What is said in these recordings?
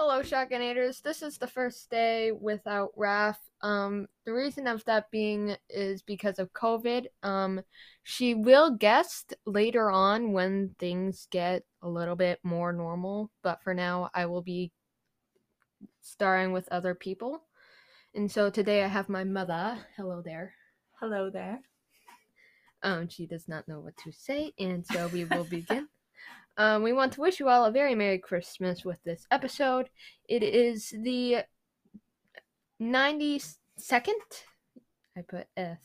Hello, Shakinators. This is the first day without Raf. Um, the reason of that being is because of COVID. Um, she will guest later on when things get a little bit more normal, but for now, I will be starring with other people. And so today I have my mother. Hello there. Hello there. Um, she does not know what to say, and so we will begin. Um, we want to wish you all a very Merry Christmas with this episode. It is the 92nd, I put F,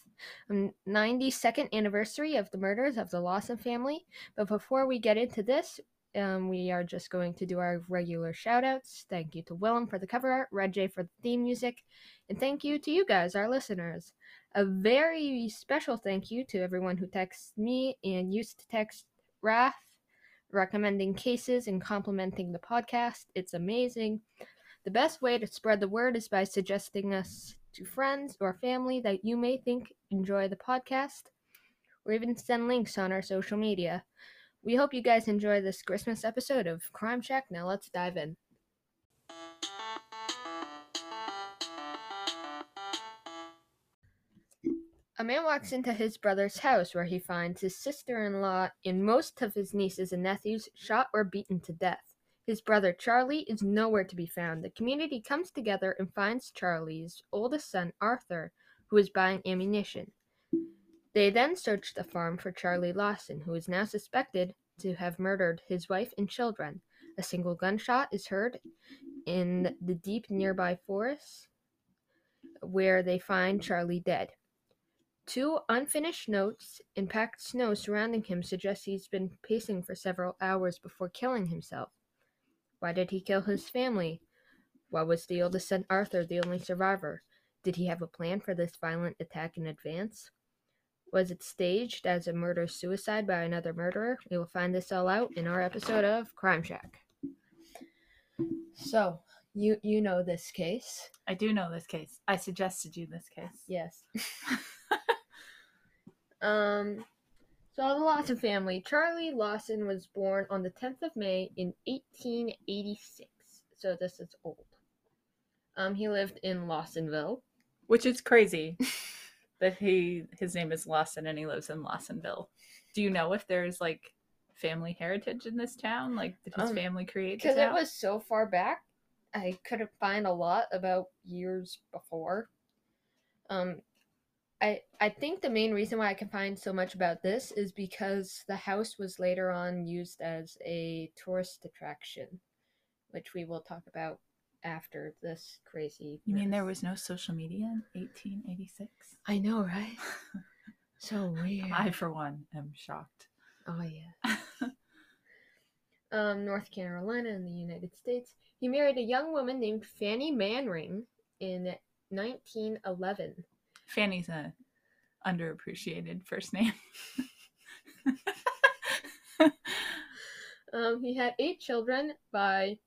um, 92nd anniversary of the murders of the Lawson family. But before we get into this, um, we are just going to do our regular shout outs. Thank you to Willem for the cover art, Red J for the theme music, and thank you to you guys, our listeners. A very special thank you to everyone who texts me and used to text Raf, recommending cases and complimenting the podcast. It's amazing. The best way to spread the word is by suggesting us to friends or family that you may think enjoy the podcast, or even send links on our social media. We hope you guys enjoy this Christmas episode of Crime Shack. Now let's dive in. A man walks into his brother's house where he finds his sister in law and most of his nieces and nephews shot or beaten to death. His brother Charlie is nowhere to be found. The community comes together and finds Charlie's oldest son, Arthur, who is buying ammunition. They then search the farm for Charlie Lawson, who is now suspected to have murdered his wife and children. A single gunshot is heard in the deep nearby forest where they find Charlie dead. Two unfinished notes in packed snow surrounding him suggest he's been pacing for several hours before killing himself. Why did he kill his family? Why was the oldest son Arthur the only survivor? Did he have a plan for this violent attack in advance? Was it staged as a murder suicide by another murderer? We will find this all out in our episode of Crime Shack. So, you you know this case. I do know this case. I suggested you this case. Yes. um so the Lawson family. Charlie Lawson was born on the 10th of May in 1886. So this is old. Um he lived in Lawsonville. Which is crazy that he his name is Lawson and he lives in Lawsonville. Do you know if there's like family heritage in this town? Like did his Um, family create Because it was so far back, I couldn't find a lot about years before. Um, I I think the main reason why I can find so much about this is because the house was later on used as a tourist attraction, which we will talk about after this crazy. You mean mess. there was no social media in 1886? I know, right? So weird. I, for one, am shocked. Oh yeah. um, North Carolina in the United States. He married a young woman named Fanny Manring in 1911. Fanny's a underappreciated first name. Um, he had eight children by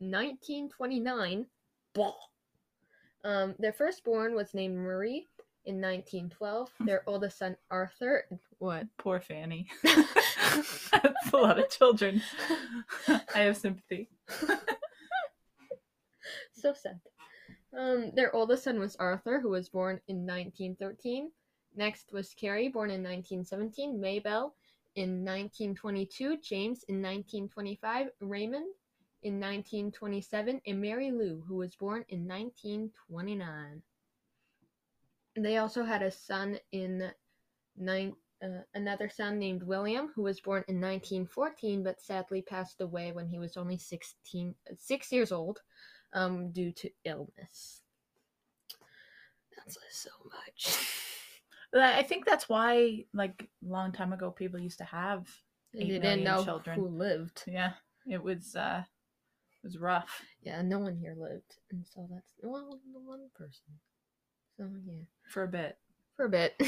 1929. Blah. Um, their firstborn was named Marie in 1912. Their oldest son Arthur. What? Poor Fanny. That's a lot of children. I have sympathy. so sad. Um, their oldest son was Arthur, who was born in 1913. Next was Carrie, born in 1917. Maybelle in 1922. James in 1925. Raymond in 1927. And Mary Lou, who was born in 1929. They also had a son in. Uh, another son named William, who was born in 1914, but sadly passed away when he was only 16, six years old um, due to illness. That's so much. I think that's why, like, a long time ago, people used to have. They didn't know children. who lived. Yeah, it was. uh It was rough. Yeah, no one here lived, and so that's well, the one person. So yeah, for a bit. for a bit.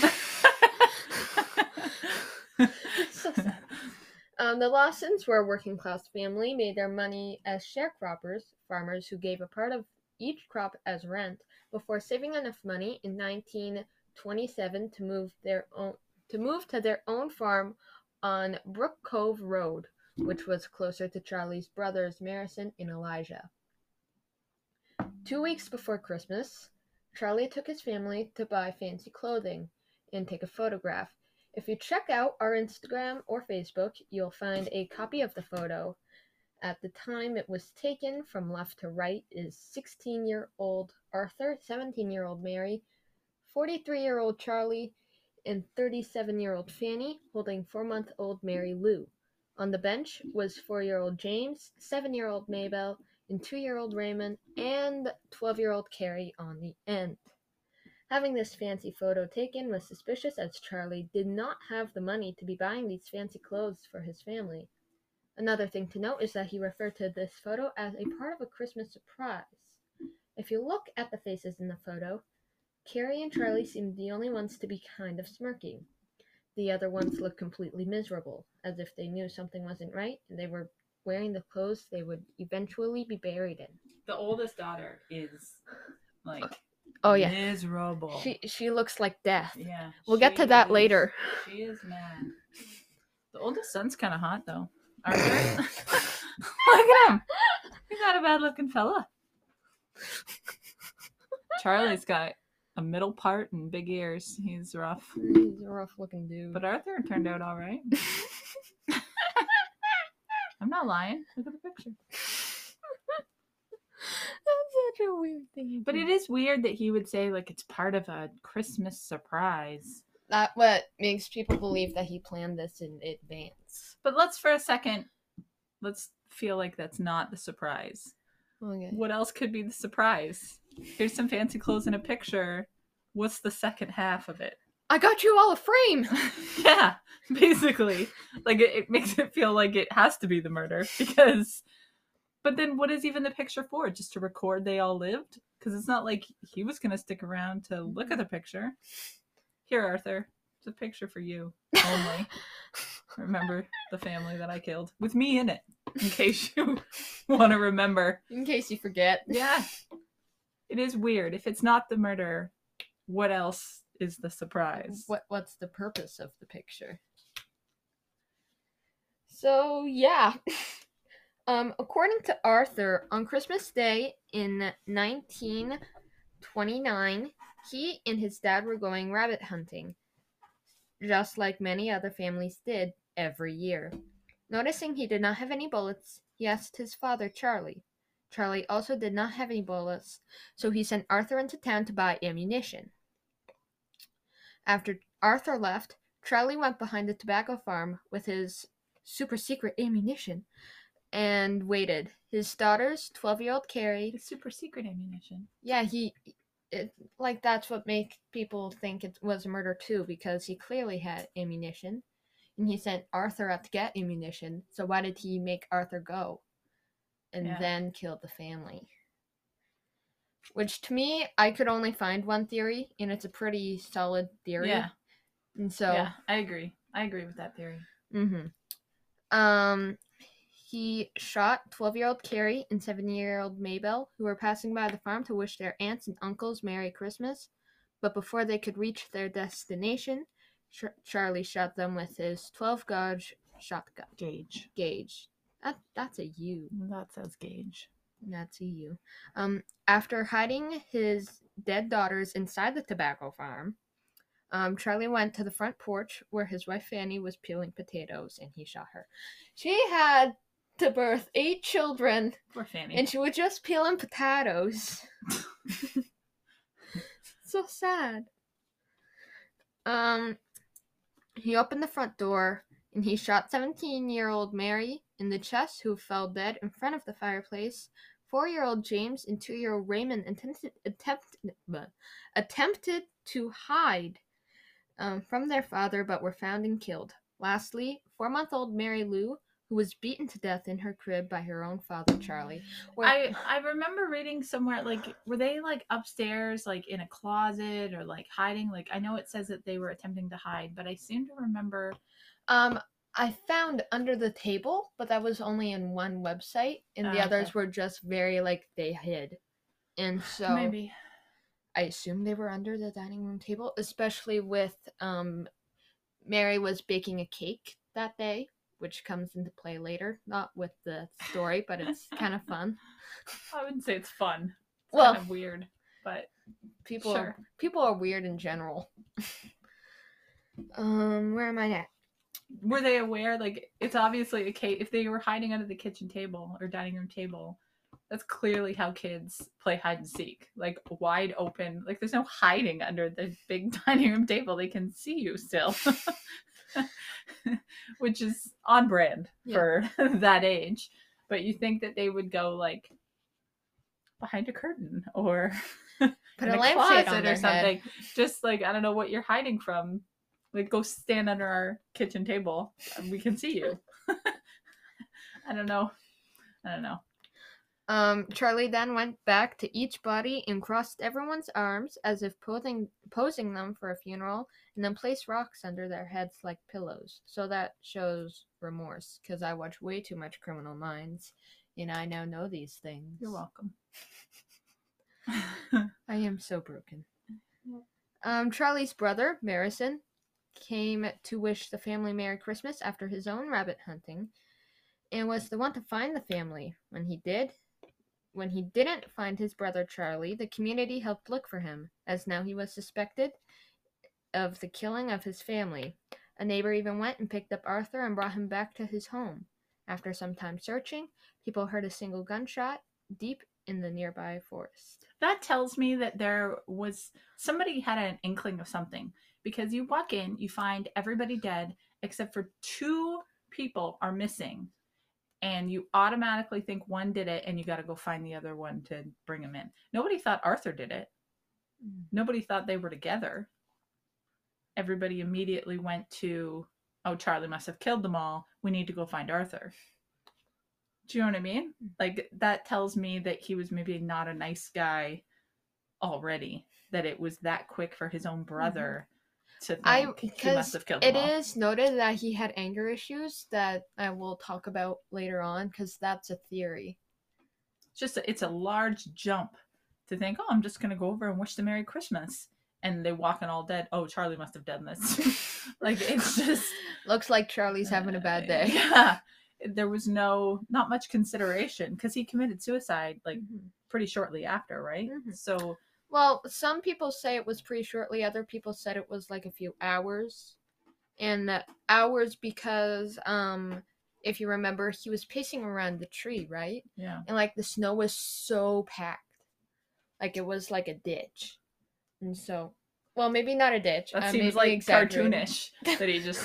so sad. Um, the Lawsons were a working class family, made their money as sharecroppers, farmers who gave a part of each crop as rent before saving enough money in 1927 to move their own to move to their own farm on Brook Cove Road, which was closer to Charlie's brothers Marison and Elijah. Two weeks before Christmas, Charlie took his family to buy fancy clothing and take a photograph. If you check out our Instagram or Facebook, you'll find a copy of the photo. At the time it was taken, from left to right, is 16 year old Arthur, 17 year old Mary, 43 year old Charlie, and 37 year old Fanny holding 4 month old Mary Lou. On the bench was 4 year old James, 7 year old Maybelle, and 2 year old Raymond, and 12 year old Carrie on the end. Having this fancy photo taken was suspicious as Charlie did not have the money to be buying these fancy clothes for his family. Another thing to note is that he referred to this photo as a part of a Christmas surprise. If you look at the faces in the photo, Carrie and Charlie seem the only ones to be kind of smirking. The other ones look completely miserable, as if they knew something wasn't right and they were wearing the clothes they would eventually be buried in. The oldest daughter is like Oh yeah. miserable. She she looks like death. yeah. We'll get to that is- later. She is mad. The oldest son's kind of hot though. Arthur. Look at him. He's not a bad looking fella. Charlie's got a middle part and big ears. He's rough. He's a rough looking dude. But Arthur turned out all right. I'm not lying. Look at the picture. That's such a weird thing. But it is weird that he would say like it's part of a Christmas surprise. that what makes people believe that he planned this in advance. But let's for a second let's feel like that's not the surprise. Okay. What else could be the surprise? Here's some fancy clothes in a picture. What's the second half of it? I got you all a frame. yeah, basically. Like it, it makes it feel like it has to be the murder because but then what is even the picture for? Just to record they all lived? Because it's not like he was gonna stick around to look at the picture. Here, Arthur, it's a picture for you only. remember the family that I killed with me in it, in case you want to remember. In case you forget. Yeah. It is weird. If it's not the murder, what else is the surprise? What what's the purpose of the picture? So yeah. Um, according to Arthur, on Christmas Day in 1929, he and his dad were going rabbit hunting, just like many other families did every year. Noticing he did not have any bullets, he asked his father, Charlie. Charlie also did not have any bullets, so he sent Arthur into town to buy ammunition. After Arthur left, Charlie went behind the tobacco farm with his super secret ammunition and waited. His daughters, 12 year old Carrie, It's super secret ammunition. yeah, he, it, like, that's what make people think it was a murder too, because he clearly had ammunition. And he sent Arthur out to get ammunition, so why did he make Arthur go? And Yeah. then kill the family. Which to me, I could only find one theory, and it's a pretty solid theory. Yeah. And so, yeah, I agree. I agree with that theory. hmm Um, he shot 12 year old Carrie and 7 year old Maybelle, who were passing by the farm to wish their aunts and uncles Merry Christmas. But before they could reach their destination, Char- Charlie shot them with his 12 gauge shotgun Gauge. gauge. That, that's a U. That says gauge. That's a U. Um, after hiding his dead daughters inside the tobacco farm, um, Charlie went to the front porch where his wife Fanny was peeling potatoes and he shot her. She had to birth eight children Poor Fanny. and she was just peeling potatoes. so sad. Um, he opened the front door and he shot 17 year old Mary in the chest, who fell dead in front of the fireplace. Four year old James and two year old Raymond attempted, attempt, bleh, attempted to hide um, from their father but were found and killed. Lastly, four month old Mary Lou, who was beaten to death in her crib by her own father, Charlie. Where- I I remember reading somewhere like were they like upstairs like in a closet or like hiding like I know it says that they were attempting to hide but I seem to remember Um, I found under the table, but that was only in one website, and the Ah, others okay. were just very like they hid. And so maybe I assume they were under the dining room table, especially with um Mary was baking a cake that day, which comes into play later, not with the story, but it's kind of fun. I wouldn't say it's fun Well- kind of weird, but People Sure. are, people are weird in general. um, where am I at? were they aware? Like, it's obviously a case. If they were hiding under the kitchen table or dining room table, that's clearly how kids play hide and seek. Like wide open. Like there's no hiding under the big dining room table. They can see you still, which is on brand Yeah. for that age. But you think that they would go like behind a curtain or Put a a lampshade or something. head. Just like I don't know what you're hiding from. Like go stand under our kitchen table. and We can see you. I don't know. I don't know. Um, Charlie then went back to each body and crossed everyone's arms as if posing posing them for a funeral, and then placed rocks under their heads like pillows. So that shows remorse, because I watch way too much Criminal Minds, and I now know these things. You're welcome. I am so broken. Um, Charlie's brother, Marison, came to wish the family Merry Christmas after his own rabbit hunting and was the one to find the family. When he did, when he didn't find his brother Charlie, the community helped look for him, as now he was suspected of the killing of his family. A neighbor even went and picked up Arthur and brought him back to his home. After some time searching, people heard a single gunshot deep in the nearby forest. that tells me that there was somebody had an inkling of something because you walk in, you find everybody dead except for two people are missing, and you automatically think one did it, and you got to go find the other one to bring him in. Nobody thought Arthur did it. Mm. Nobody thought they were together. Everybody immediately went to, oh, Charlie must have killed them all. We need to go find Arthur. Do you know what I mean? Mm. Like that tells me that he was maybe not a nice guy already. That it was that quick for his own mm-hmm. brother to think I he must because have killed it them all. is noted that he had anger issues that I will talk about later on because that's a theory. It's just a, it's a large jump to think, oh, I'm just gonna go over and wish them Merry Christmas, and they walk in all dead. Oh, Charlie must have done this. like it's just Looks like Charlie's having a bad day. Yeah, there was no not much consideration because he committed suicide like Mhm. pretty shortly after, right? Mhm. So Well, some people say it was pretty shortly. Other people said it was like a few hours, and uh, hours because um, if you remember, he was pacing around the tree, right? yeah, and like the snow was so packed like it was like a ditch and so well maybe not a ditch that I seems like cartoonish that he just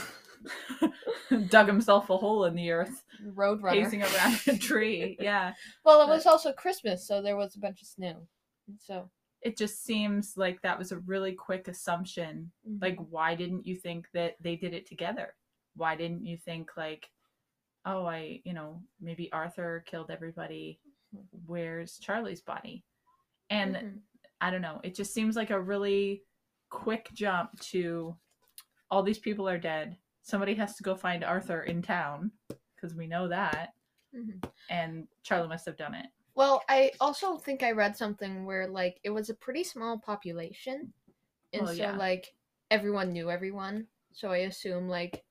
dug himself a hole in the earth, road runner pacing around a tree. Yeah, well it was also christmas so there was a bunch of snow and so it just seems like that was a really quick assumption. Mhm. like why didn't you think that they did it together? Why didn't you think like oh i you know maybe arthur killed everybody. Where's charlie's body? And Mhm. i don't know. It just seems like a really quick jump to all these people are dead. Somebody has to go find arthur in town because we know that. Mhm. and charlie must have done it well i also think i read something where like it was a pretty small population and Well, so yeah. like everyone knew everyone so i assume like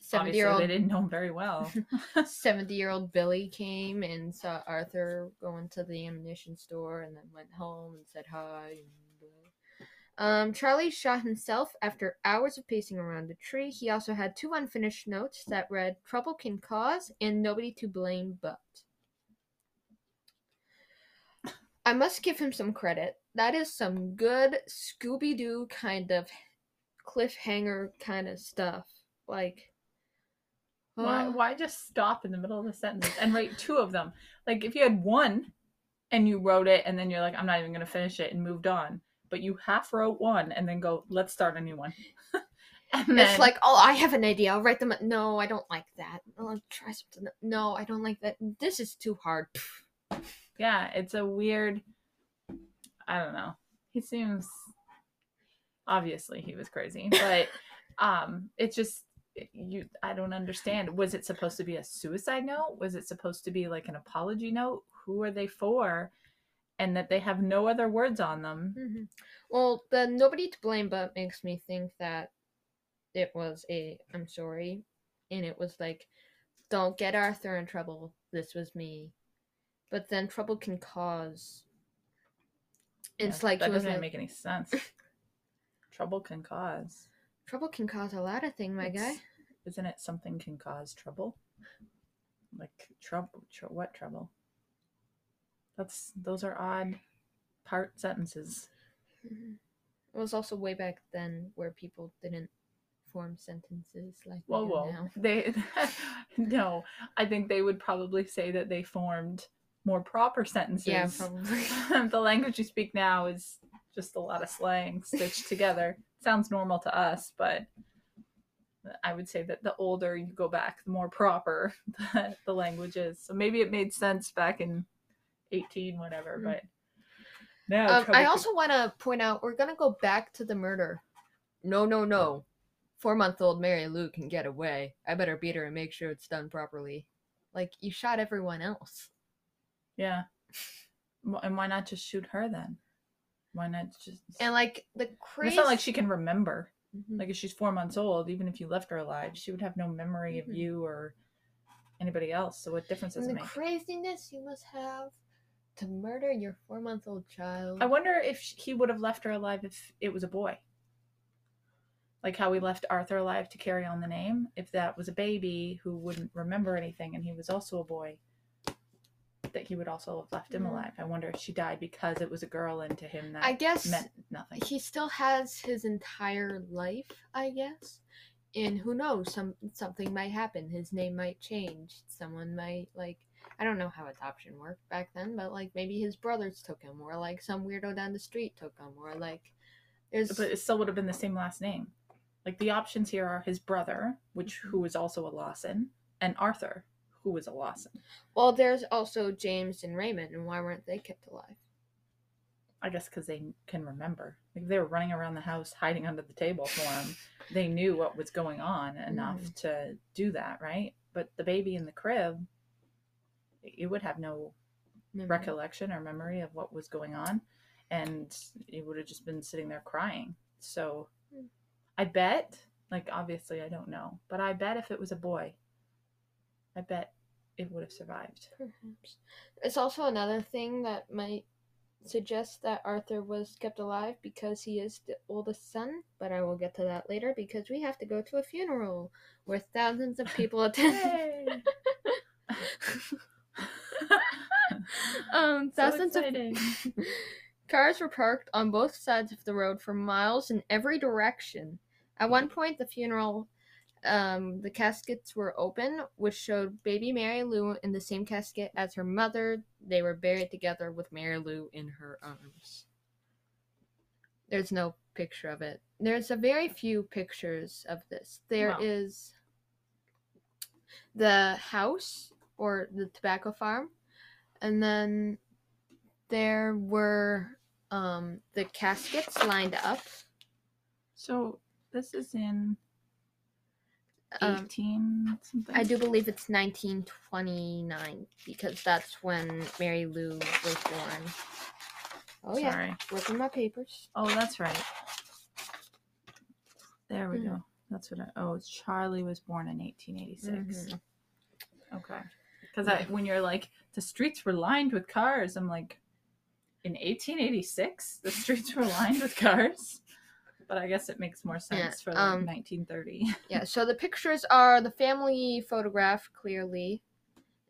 70 year old they didn't know him very well 70 year old Billy came and saw Arthur going to the ammunition store and then went home and said hi. And. Um, Charlie shot himself after hours of pacing around the tree. He also had two unfinished notes that read, Trouble can cause and nobody to blame but. I must give him some credit. That is some good Scooby Doo kind of cliffhanger kind of stuff. Like, Why oh. why just stop in the middle of the sentence and write two of them? Like if you had one and you wrote it and then you're like, I'm not even gonna finish it and moved on. But you half wrote one and then go, let's start a new one. and then It's like, oh, I have an idea. I'll write them. No, I don't like that. I'll try something. No, I don't like that. This is too hard. yeah, it's a weird I don't know. He seems obviously he was crazy, but um it just you I don't understand. Was it supposed to be a suicide note? Was it supposed to be like an apology note? Who are they for? And that they have no other words on them. hmm Well, the nobody to blame but makes me think that it was a I'm sorry, and it was like, don't get Arthur in trouble. This was me. But then trouble can cause. It's Yeah, like that doesn't make any sense. trouble can cause. trouble can cause a lot of things, my guy. Isn't it something can cause trouble? Like trouble, tr- what trouble? That's those are odd part sentences. Mhm. It was also way back then where people didn't form sentences like Whoa, whoa. now. They no, I think they would probably say that they formed more proper sentences. Yeah, probably. the language you speak now is just a lot of slang stitched together. Sounds normal to us, but I would say that the older you go back, the more proper the, the language is. So maybe it made sense back in 18, whatever, Mhm. but now Um, I could- also want to point out we're gonna go back to the murder. No, no, no. Four-month-old Mary Lou can get away. I better beat her and make sure it's done properly. Like you shot everyone else. Yeah. And why not just shoot her then? Why not just? And like the crazy. it's not like she can remember. Mhm. Like if she's four months old, even if you left her alive, she would have no memory of Mhm. you or anybody else. So what difference does and it the make? craziness you must have to murder your four-month-old child. I wonder if he would have left her alive if it was a boy. Like how we left Arthur alive to carry on the name. If that was a baby who wouldn't remember anything and he was also a boy, that he would also have left him Mhm. alive. I wonder if she died because it was a girl and to him that I guess meant nothing. he still has his entire life, I guess. And who knows, some something might happen. His name might change. Someone might like I don't know how adoption worked back then, but like maybe his brothers took him, or like some weirdo down the street took him, or like there's But it still would have been the same last name. Like the options here are his brother, which Mm-hmm. who is also a Lawson, and Arthur, who is a Lawson. well, there's also James and Raymond, and why weren't they kept alive? I guess because they can remember. Like they were running around the house hiding under the table for him. They knew what was going on enough Mhm. to do that, right? But the baby in the crib, it would have no recollection or memory of what was going on, and it would have just been sitting there crying. So, Hmm. I bet, like obviously I don't know, but I bet if it was a boy, I bet it would have survived. Perhaps. It's also another thing that might suggest that Arthur was kept alive because he is the oldest son, but I will get to that later because we have to go to a funeral where thousands of people attend. um, So thousands of cars were parked on both sides of the road for miles in every direction. At one point, the funeral, um, the caskets were open, which showed baby Mary Lou in the same casket as her mother. They were buried together with Mary Lou in her arms. There's no picture of it. There's a very few pictures of this. There is the house or the tobacco farm, and then there were um, the caskets lined up. So this is in Um, eighteen something. I do believe it's 1929 because that's when Mary Lou was born. Oh yeah, Sorry. flipping my papers. Oh, that's right. There we Mhm. go. That's what I. Oh, Charlie was born in 1886. Mhm. Okay. Because I, when you're like, the streets were lined with cars, I'm like, in 1886, the streets were lined with cars. But I guess it makes more sense Yeah, for like um, 1930. Yeah, so the pictures are the family photograph clearly,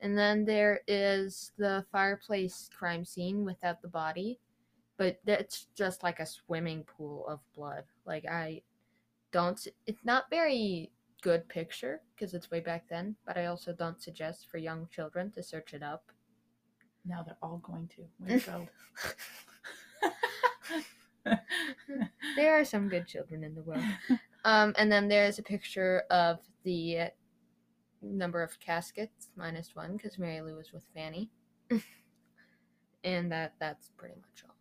and then there is the fireplace crime scene without the body, but that's just like a swimming pool of blood. Like I don't, it's not very good picture because it's way back then, but I also don't suggest for young children to search it up. now they're all going to. Go. There are some good children in the world. Um, and then there's a picture of the number of caskets minus one because Mary Lou was with Fanny, and that that's pretty much all.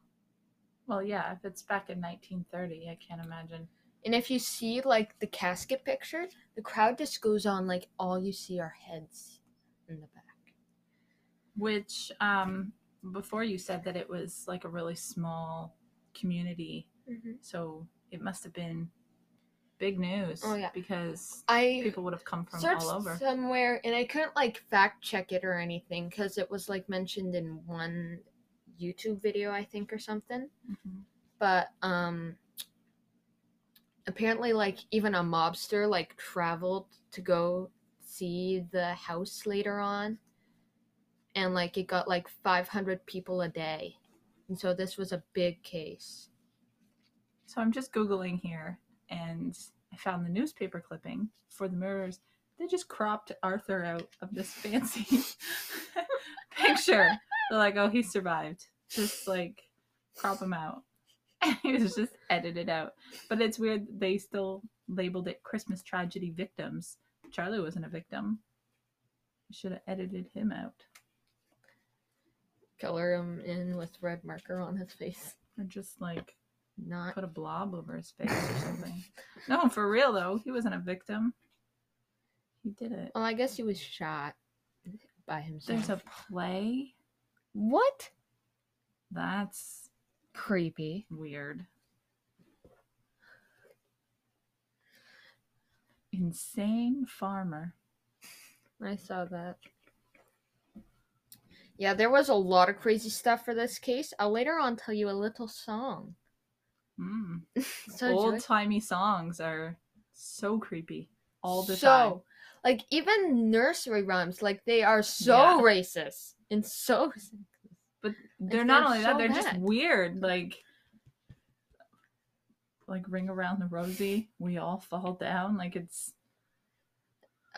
well, yeah, if it's back in 1930, I can't imagine. And if you see like the casket picture, the crowd just goes on like all you see are heads in the back. Which, um, before you said that it was like a really small community, so it must have been big news. Oh, yeah. because I people would have come from all over. somewhere and I couldn't like fact check it or anything because it was like mentioned in one YouTube video, I think, or something. Mhm. But um apparently like even a mobster like traveled to go see the house later on and like it got like 500 people a day. And so this was a big case. So I'm just Googling here and I found the newspaper clipping for the murders. They just cropped Arthur out of this fancy picture. They're like, oh, he survived. Just like crop him out. And he was just edited out. But it's weird they still labeled it Christmas tragedy victims. Charlie wasn't a victim. Should have edited him out. Color him in with red marker on his face. Or just like Not put a blob over his face or something. no, for real though, he wasn't a victim. He did it. well, I guess he was shot by himself. There's a play. what? That's Creepy. weird. Insane farmer. I saw that. Yeah, there was a lot of crazy stuff for this case. I'll later on tell you a little song. Mm. So Old timey songs are so creepy all the so, time. like even nursery rhymes, like they are so Yeah. racist and so. But they're not they're only that, they're just weird. Like, like ring around the rosy, we all fall down. Like it's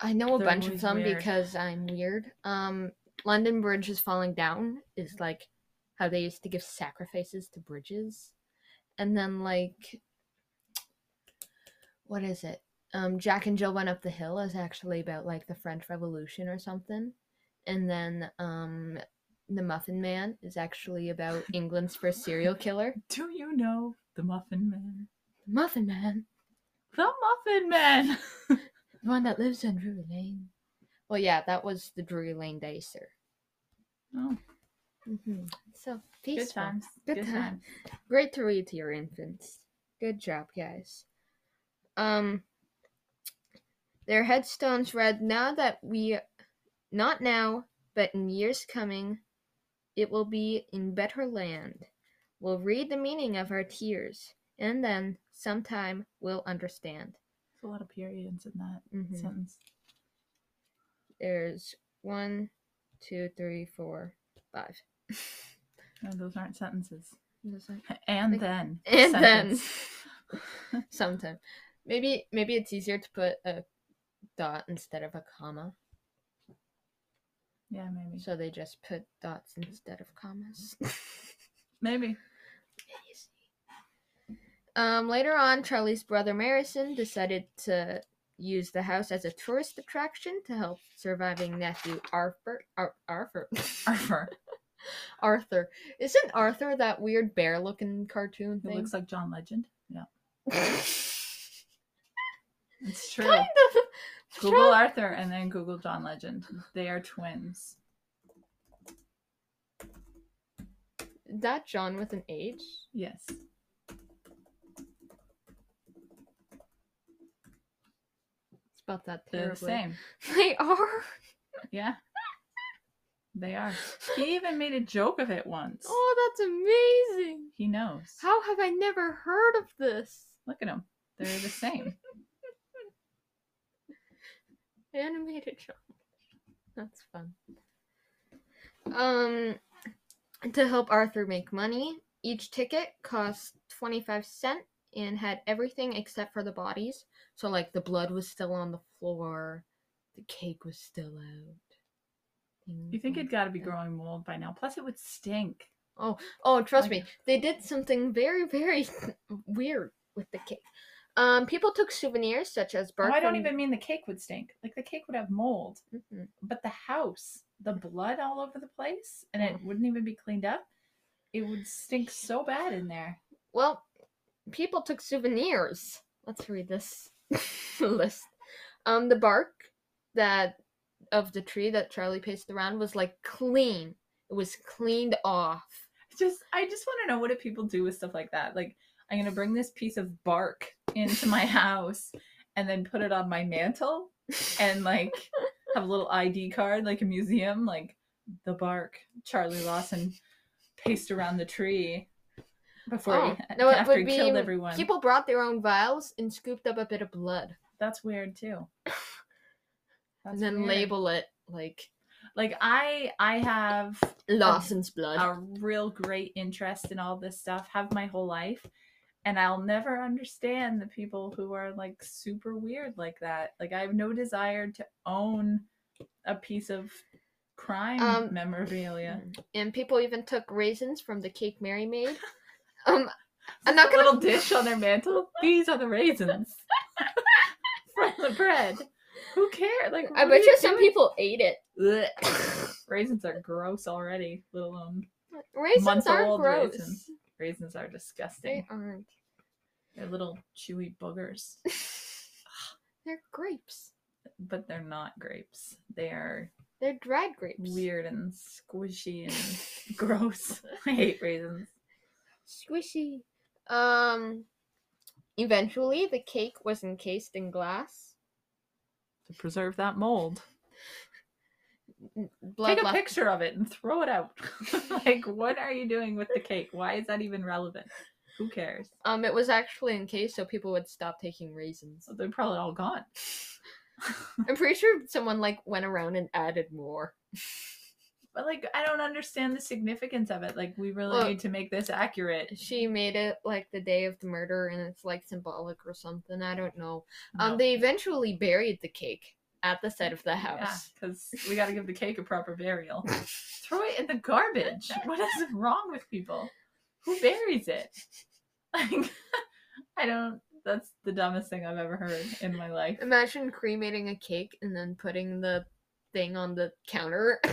I know a bunch of them weird. because I'm weird. Um, London Bridge is falling down is like how they used to give sacrifices to bridges, and then like, what is it? Um, Jack and Jill went up the hill is actually about like the French Revolution or something, and then um, the Muffin Man is actually about England's first serial killer. Do you know the Muffin Man? The Muffin Man, The Muffin Man. the one that lives on Drury Lane. Well, yeah, that was the Drury Lane Dicer. Oh, hmm So good peaceful. times. Good Good, times. times. Great to read to your infants. Good job, guys. Um, their headstones read, "Now that we, not now, but in years coming, it will be in better land. We'll read the meaning of our tears, and then sometime we'll understand." There's a lot of periods in that Mhm. sentence. There's one, two, three, four, five. No, those aren't sentences. And Like- then. and then sentence. sometime maybe maybe it's easier to put a dot instead of a comma Yeah, maybe. so they just put dots instead of commas Maybe. um later on charlie's brother marison decided to use the house as a tourist attraction to help surviving nephew arthur Ar- arthur Arthur. arthur isn't arthur that weird bear looking cartoon It thing looks like John Legend. Yeah. It's true. kind of Google Arthur and then Google John Legend. They are twins. that john with an h Yes. Spelled that They're the same. they are Yeah. They are. He even made a joke of it once. Oh, that's amazing. He knows. How have I never heard of this? Look at him. They're the same. Animated show. That's fun. Um to help Arthur make money, each ticket costs 25 cent and had everything except for the bodies. So like the blood was still on the floor, the cake was still out. You think like it got to be growing mold by now? Plus, it would stink. Oh, oh, trust Like- me, they did something very, very weird with the cake. Um, people took souvenirs such as Oh, bark. I don't from- even mean the cake would stink. Like the cake would have mold, Mhm. but the house, the blood all over the place, and it wouldn't even be cleaned up. It would stink so bad in there. Well, people took souvenirs. Let's read this list. Um, the bark that of the tree that Charlie paced around was like clean. It was cleaned off. Just, I just want to know what do people do with stuff like that? Like, I'm gonna bring this piece of bark into my house and then put it on my mantle and like have a little ID card, like a museum, like the bark Charlie Lawson paced around the tree before Oh, he, no, it after would be killed everyone. people brought their own vials and scooped up a bit of blood, That's weird too. That's and then weird. label it like Like I I have Lawson's blood. a real great interest in all this stuff, have my whole life. And I'll never understand the people who are like super weird like that. Like I have no desire to own a piece of crime Um, memorabilia. and people even took raisins from the cake Mary made. Um, I'm not gonna little dish on their mantle. These are the raisins from the bread. Who cares? Like I bet you some doing? people ate it. Raisins are gross already. Let alone Raisins are gross. raisins. Raisins are disgusting. They aren't. They're little chewy boogers, They're grapes. but they're not grapes. They are They're dried grapes. weird and squishy and gross. I hate raisins. Squishy. Um. Eventually, the cake was encased in glass. To preserve that mold. Blood Take a left- picture of it and throw it out. like, what are you doing with the cake? Why is that even relevant? Who cares? Um, it was actually encased so people would stop taking raisins. So they're probably all gone. I'm pretty sure someone like went around and added more. But like, I don't understand the significance of it. Like, we really need to make this accurate. She made it like the day of the murder, and it's like symbolic or something. I don't know. Um, they eventually buried the cake at the side of the house. because we got to give the cake a proper burial. Throw it in the garbage. What is wrong with people? Who buries it? Like, I don't. That's the dumbest thing I've ever heard in my life. Imagine cremating a cake and then putting the thing on the counter.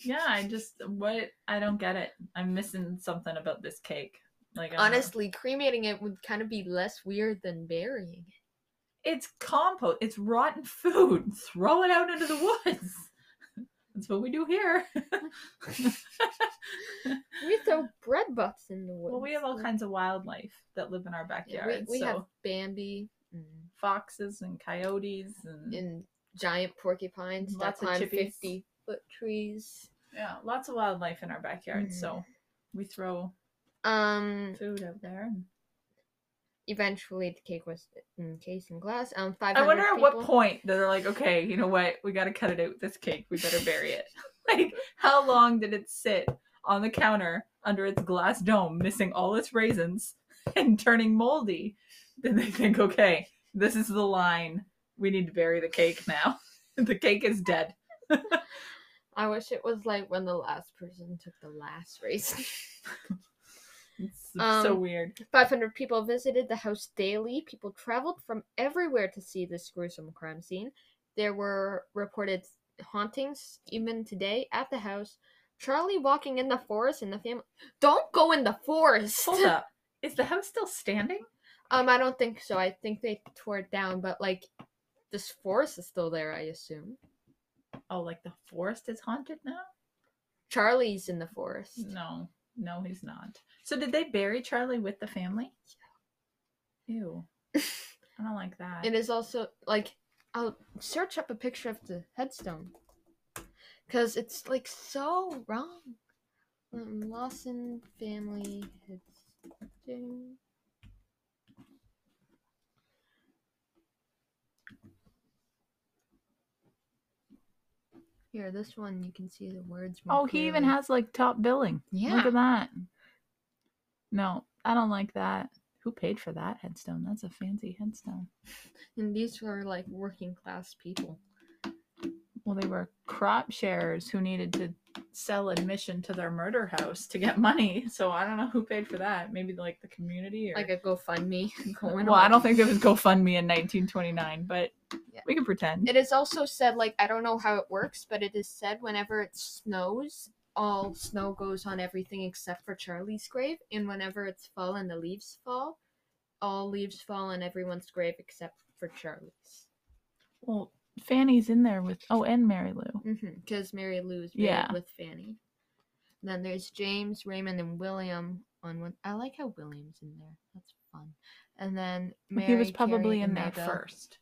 Yeah, I just what I don't get it. I'm missing something about this cake. Like don't know. Honestly, cremating it would kind of be less weird than burying it. it's compost. It's rotten food. Throw it out into the woods. That's what we do here. We throw bread butts in the woods. well, we have all kinds of wildlife that live in our Yeah, backyard. we we so have Bambi and, foxes and coyotes and and giant porcupines that Lots of climb 50 foot trees. yeah, lots of wildlife in our backyard. Mm. So we throw Um, food out there. Eventually the cake was encased in glass. Um, I wonder at what people- point they're like, okay, you know what? We got to cut it out. This cake, we better bury it. like, how long did it sit on the counter under its glass dome, missing all its raisins and turning moldy? Then they think, okay, this is the line. We need to bury the cake now. the cake is dead. I wish it was like when the last person took the last raisin. It's so Um, weird. 500 people visited the house daily. People traveled from everywhere to see this gruesome crime scene. There were reported hauntings even today at the house. Charlie walking in the forest and the family. Don't go in the forest! Hold up. Is the house still standing? Um, I don't think so. I think they tore it down, but like, this forest is still there, I assume. Oh, like the forest is haunted now? Charlie's in the forest. No, no, he's not. So did they bury Charlie with the family? Ew. I don't like that. It is also like I'll search up a picture of the headstone because it's like so wrong. Um, Lawson family headstone. Here, this one you can see the words. more oh, he even has like top billing. Yeah. Look at that. No, I don't like that. Who paid for that headstone? That's a fancy headstone. And these were like working class people. Well, they were crop sharers who needed to sell admission to their murder house to get money. So I don't know who paid for that. Maybe like the community or Like a GoFundMe going Well, I don't think it was GoFundMe in 1929, but Yeah. we can pretend. It is also said, like, I don't know how it works, but it is said whenever it snows, all snow goes on everything except for Charlie's grave. And whenever it's fall and the leaves fall, all leaves fall on everyone's grave except for Charlie's. Well, Fannie's in there with oh, and Mary Lou. Mm-hmm, because Mary Lou is Yeah. with Fannie. then there's James, Raymond, and William on one. I like how William's in there. That's fun. And then Mary, he was probably Carrie, in there first.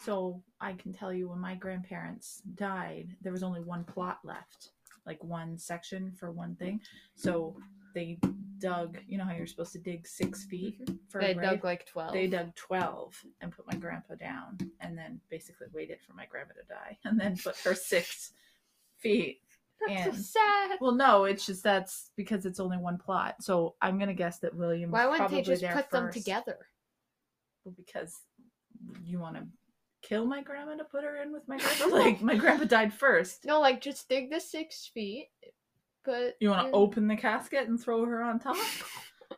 So I can tell you when my grandparents died, there was only one plot left, like one section for one thing. So they dug. You know how you're supposed to dig six mm-hmm. feet for They a grave? dug like twelve. They dug 12 and put my grandpa down and then basically waited for my grandma to die and then put her six feet. That's so sad. Well, no, it's just that's because it's only one plot. So I'm going to guess that William Why wouldn't they just put them together? Well, because you want to kill my grandma to put her in with my grandpa? like, my grandpa died first. No, like just dig the six feet. But You want to open the casket and throw her on top?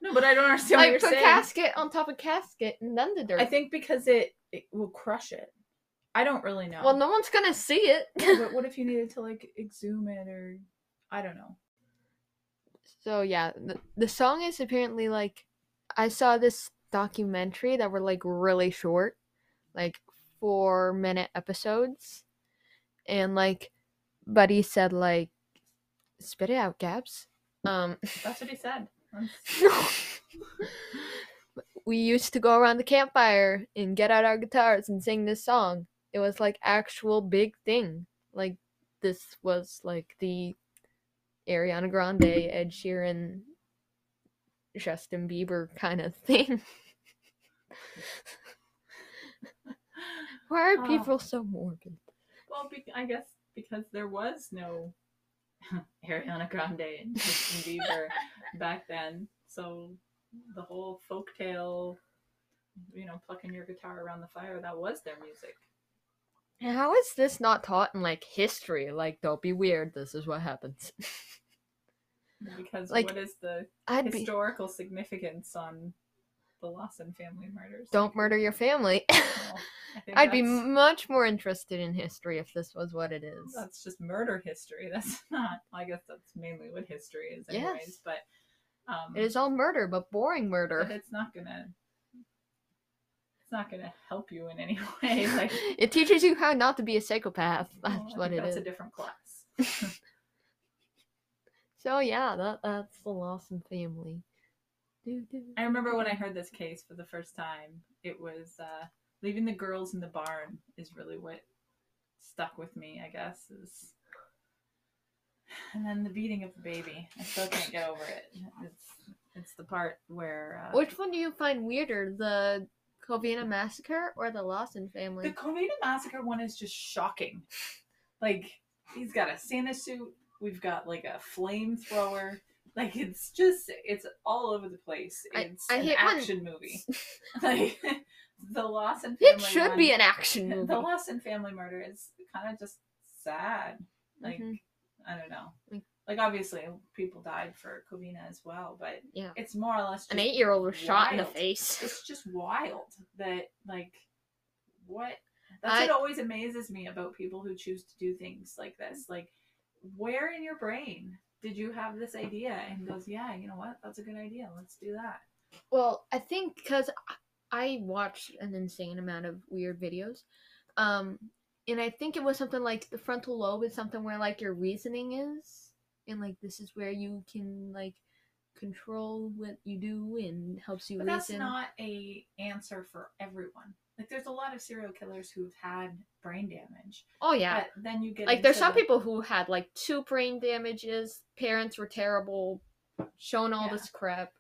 No, but I don't understand what like you're put saying. casket on top of casket and then the dirt. I think because it, it will crush it. I don't really know. Well, no one's gonna see it. but what if you needed to like exhume it or I don't know. so yeah, the, the song is apparently like I saw this documentary that were like really short, like four minute episodes, and like Buddy said like spit it out, Gabs. Um, That's what he said. we used to go around the campfire and get out our guitars and sing this song. It was like actual big thing. Like this was like the Ariana Grande, Ed Sheeran, Justin Bieber kind of thing. Why are Oh. people so morbid? Well, be- I guess because there was no Ariana Grande and Justin Bieber back then, so the whole folktale, you know, plucking your guitar around the fire, that was their music. How is this not taught in like history? Like, don't be weird. This is what happens. Because Like, what is the I'd be historical significance on the Lawson family murders? don't murder your family. Well, I think I'd be much more interested in history if this was what it is. That's just murder history. That's not. I guess that's mainly what history is, anyways. Yes. But um, It is all murder, but boring but murder. it's not gonna. It's not gonna help you in any way. Like it teaches you how not to be a psychopath. That's well, what it that's is. a different class. So yeah, that that's the Lawson family. Do, do, I remember when I heard this case for the first time. It was uh, leaving the girls in the barn is really what stuck with me. I guess is. And then the beating of the baby. I still can't get over it. It's it's the part where uh, Which one do you find weirder, the Covina massacre or the Lawson family? The Covina massacre one is just shocking. Like he's got a Santa suit. We've got like a flamethrower. Like it's just it's all over the place. It's I an hate when- action movie. Like the it family. It should one- be an action movie. The Lawson family murder is kind of just sad. Like Mhm. I don't know. Like- Like obviously people died for Covina as well, but Yeah. it's more or less An eight-year-old was shot in the face. it's just wild that like what that's I- what always amazes me about people who choose to do things like this like where in your brain did you have this idea? And goes yeah you know what? That's a good idea. Let's do that. Well, I think because I watched an insane amount of weird videos, um, and I think it was something like the frontal lobe is something where like your reasoning is, and like this is where you can like control what you do and helps you but that's reason. not a answer for everyone like there's a lot of serial killers who've had brain damage oh yeah, but then you get like there's some the- people who had like two brain damages, parents were terrible, shown all Yeah. this crap.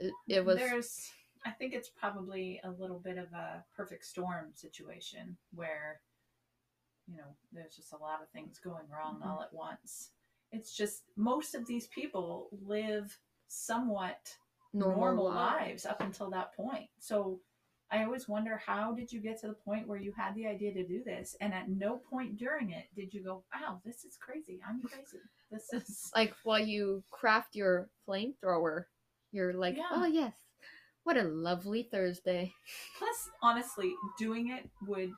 It, it was there's i think it's probably a little bit of a perfect storm situation where you know there's just a lot of things going wrong Mhm. all at once it's just most of these people live somewhat normal, normal, lives. lives up until that point so i always wonder how did you get to the point where you had the idea to do this and at no point during it did you go wow this is crazy i'm crazy this is like while you craft your flamethrower, you're like, Yeah. oh yes, what a lovely Thursday. Plus, honestly, doing it would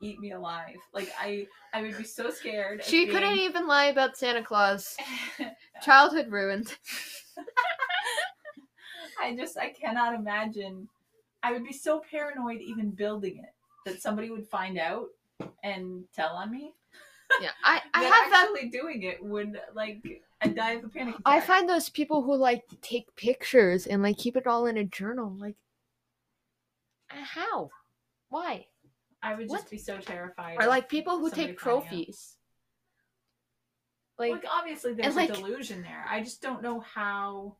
eat me alive. Like I, I would be so scared. She couldn't even lie about Santa Claus. Childhood ruined. I just, I cannot imagine. I would be so paranoid even building it that somebody would find out and tell on me. Yeah, I I that have that. actually doing it would like I'd die of a panic attack. I find those people who like take pictures and like keep it all in a journal. Like, uh, how? Why? I would just What? be so terrified. Or like people who take trophies. Like, like obviously there's like- a delusion there. I just don't know how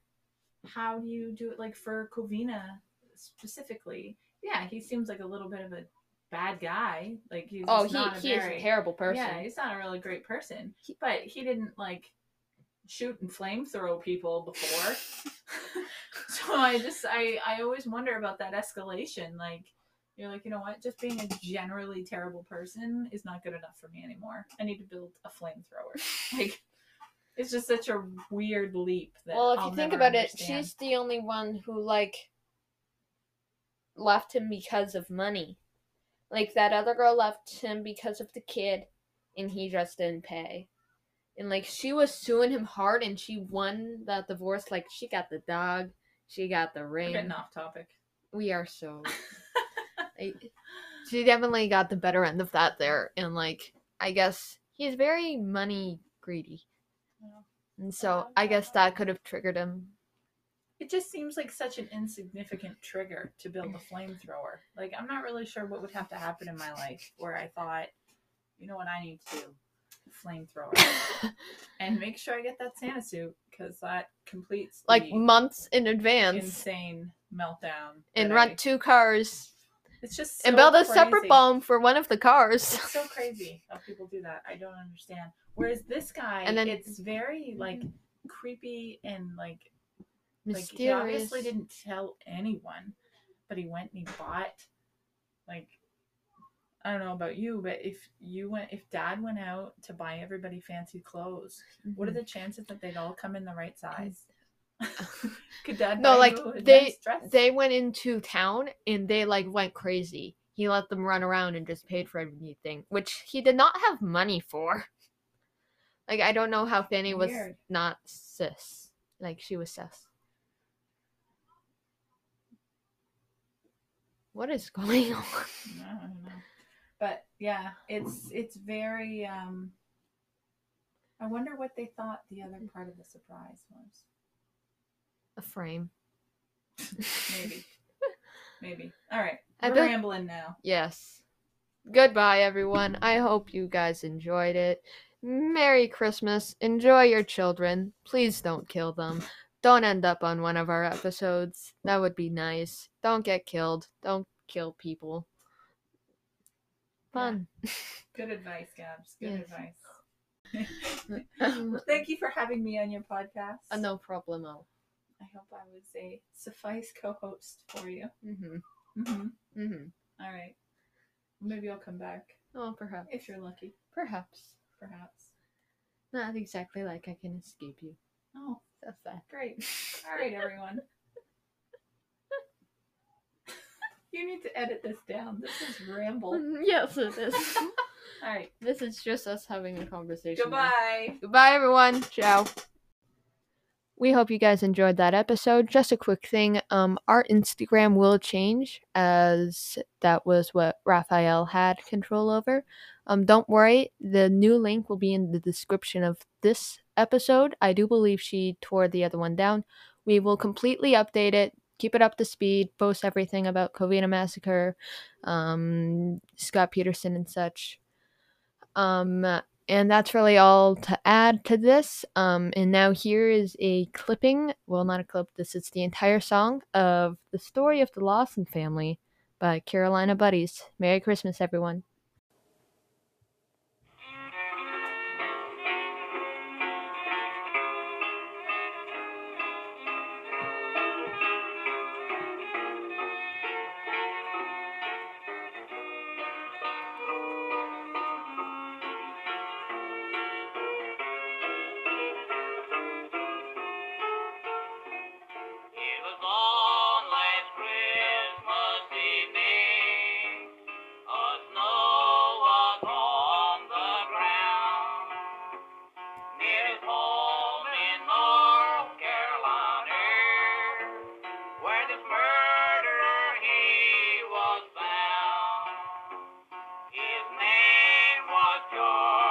how do you do it like for Covina specifically. Yeah, he seems like a little bit of a bad guy. Like he's oh, he he is a terrible person. Yeah, he's not a really great person. He- but he didn't like shoot and flamethrow people before. so I just I I always wonder about that escalation. Like you're like, you know what? Just being a generally terrible person is not good enough for me anymore. I need to build a flamethrower. Like it's just such a weird leap that well, if I'll you think about it, she's the only one who like left him because of money. Like that other girl left him because of the kid, and he just didn't pay. And like she was suing him hard, and she won that divorce. Like she got the dog, she got the We're ring. getting off topic. We are so. like, she definitely got the better end of that there, and like I guess he's very money greedy, and so I guess that could have triggered him. It just seems like such an insignificant trigger to build a flamethrower. Like I'm not really sure what would have to happen in my life where I thought, you know what I need to do? Flamethrower. and make sure I get that Santa suit because that completes like months in advance insane meltdown. and rent I- two cars it's just and build a separate bomb for one of the cars. It's so crazy how people do that. I don't understand. Whereas this guy, And then- it's very like creepy and like like he obviously didn't tell anyone, but he went and he bought like I don't know about you, but if you went if dad went out to buy everybody fancy clothes, what are Mm-hmm. the chances that they'd all come in the right size? Could dad No, like, they- nice they went into town and they like went crazy. He let them run around and just paid for everything, which he did not have money for. Like I don't know how Fannie was not cis. Like she was cis. What is going on? I don't know. But yeah, it's it's very um I wonder what they thought the other part of the surprise was. A frame. Maybe. Maybe. All right. We're bet- rambling now. Yes. Goodbye, everyone. I hope you guys enjoyed it. Merry Christmas. Enjoy your children. Please don't kill them. Don't end up on one of our episodes. That would be nice. Don't get killed. Don't kill people. Fun. Good advice, Gabs. Good Yes. advice. Thank you for having me on your podcast. Uh, no problemo. I hope I was a suffice co-host for you. Mm-hmm. Mm-hmm. Mm-hmm. All right. Maybe I'll come back Oh, perhaps. if you're lucky. Perhaps. Perhaps. Not exactly like I can escape you. Oh, That's that. great. All right, everyone. you need to edit this down. This is ramble. yes, it is. All right. this is just us having a conversation. now. Goodbye. Goodbye, everyone. Ciao. We hope you guys enjoyed that episode. Just a quick thing um, our Instagram will change as that was what Raphael had control over. Um, don't worry, the new link will be in the description of this episode. I do believe she tore the other one down. We will completely update it, keep it up to speed, post everything about Covina Massacre, um, Scott Peterson, and such. Um, and that's really all to add to this. Um, and now here is a clipping. Well, not a clip. This is the entire song of the story of the Lawson family by Carolina Buddies. Merry Christmas, everyone. Name